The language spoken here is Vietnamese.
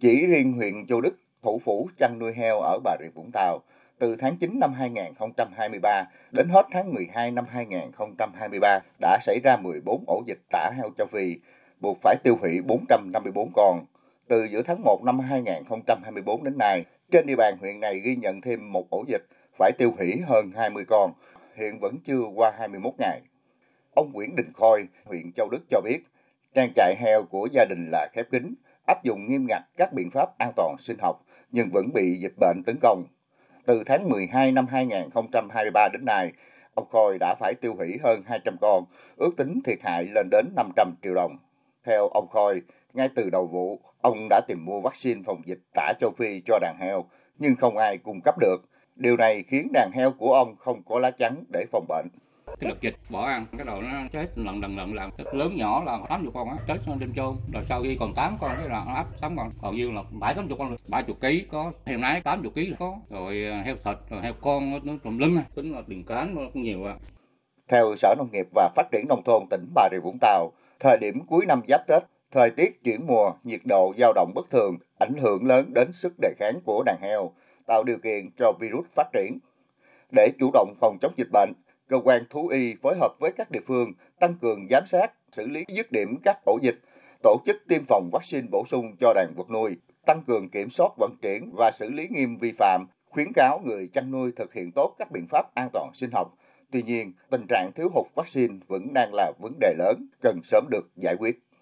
Chỉ riêng huyện Châu Đức, thủ phủ chăn nuôi heo ở Bà Rịa Vũng Tàu, từ tháng 9 năm 2023 đến hết tháng 12 năm 2023 đã xảy ra 14 ổ dịch tả heo châu Phi, buộc phải tiêu hủy 454 con. Từ giữa tháng 1 năm 2024 đến nay, trên địa bàn huyện này ghi nhận thêm một ổ dịch, phải tiêu hủy hơn 20 con, hiện vẫn chưa qua 21 ngày. Ông Nguyễn Đình Khôi, huyện Châu Đức cho biết, trang trại heo của gia đình là khép kín, áp dụng nghiêm ngặt các biện pháp an toàn sinh học nhưng vẫn bị dịch bệnh tấn công. Từ tháng 12 năm 2023 đến nay, ông Khôi đã phải tiêu hủy hơn 200 con, ước tính thiệt hại lên đến 500 triệu đồng. Theo ông Khôi, ngay từ đầu vụ, ông đã tìm mua vaccine phòng dịch tả châu Phi cho đàn heo, nhưng không ai cung cấp được. Điều này khiến đàn heo của ông không có lá chắn để phòng bệnh cái đợt dịch bỏ ăn cái đầu nó chết lần lần lần lần. Lớn nhỏ là tám chục con á chết đêm chôn. Rồi sau khi còn tám con cái là áp ấp tám con. Còn dư là bảy tám chục con ba chục ký có heo nái tám chục ký có. Rồi à, heo thịt rồi heo con nó tùm lum tính là tiền cán nó cũng nhiều ạ theo Sở Nông nghiệp và Phát triển Nông thôn tỉnh Bà Rịa Vũng Tàu, thời điểm cuối năm giáp Tết, thời tiết chuyển mùa, nhiệt độ dao động bất thường, ảnh hưởng lớn đến sức đề kháng của đàn heo, tạo điều kiện cho virus phát triển. Để chủ động phòng chống dịch bệnh, cơ quan thú y phối hợp với các địa phương tăng cường giám sát, xử lý dứt điểm các ổ dịch, tổ chức tiêm phòng vaccine bổ sung cho đàn vật nuôi, tăng cường kiểm soát vận chuyển và xử lý nghiêm vi phạm, khuyến cáo người chăn nuôi thực hiện tốt các biện pháp an toàn sinh học. Tuy nhiên, tình trạng thiếu hụt vaccine vẫn đang là vấn đề lớn, cần sớm được giải quyết.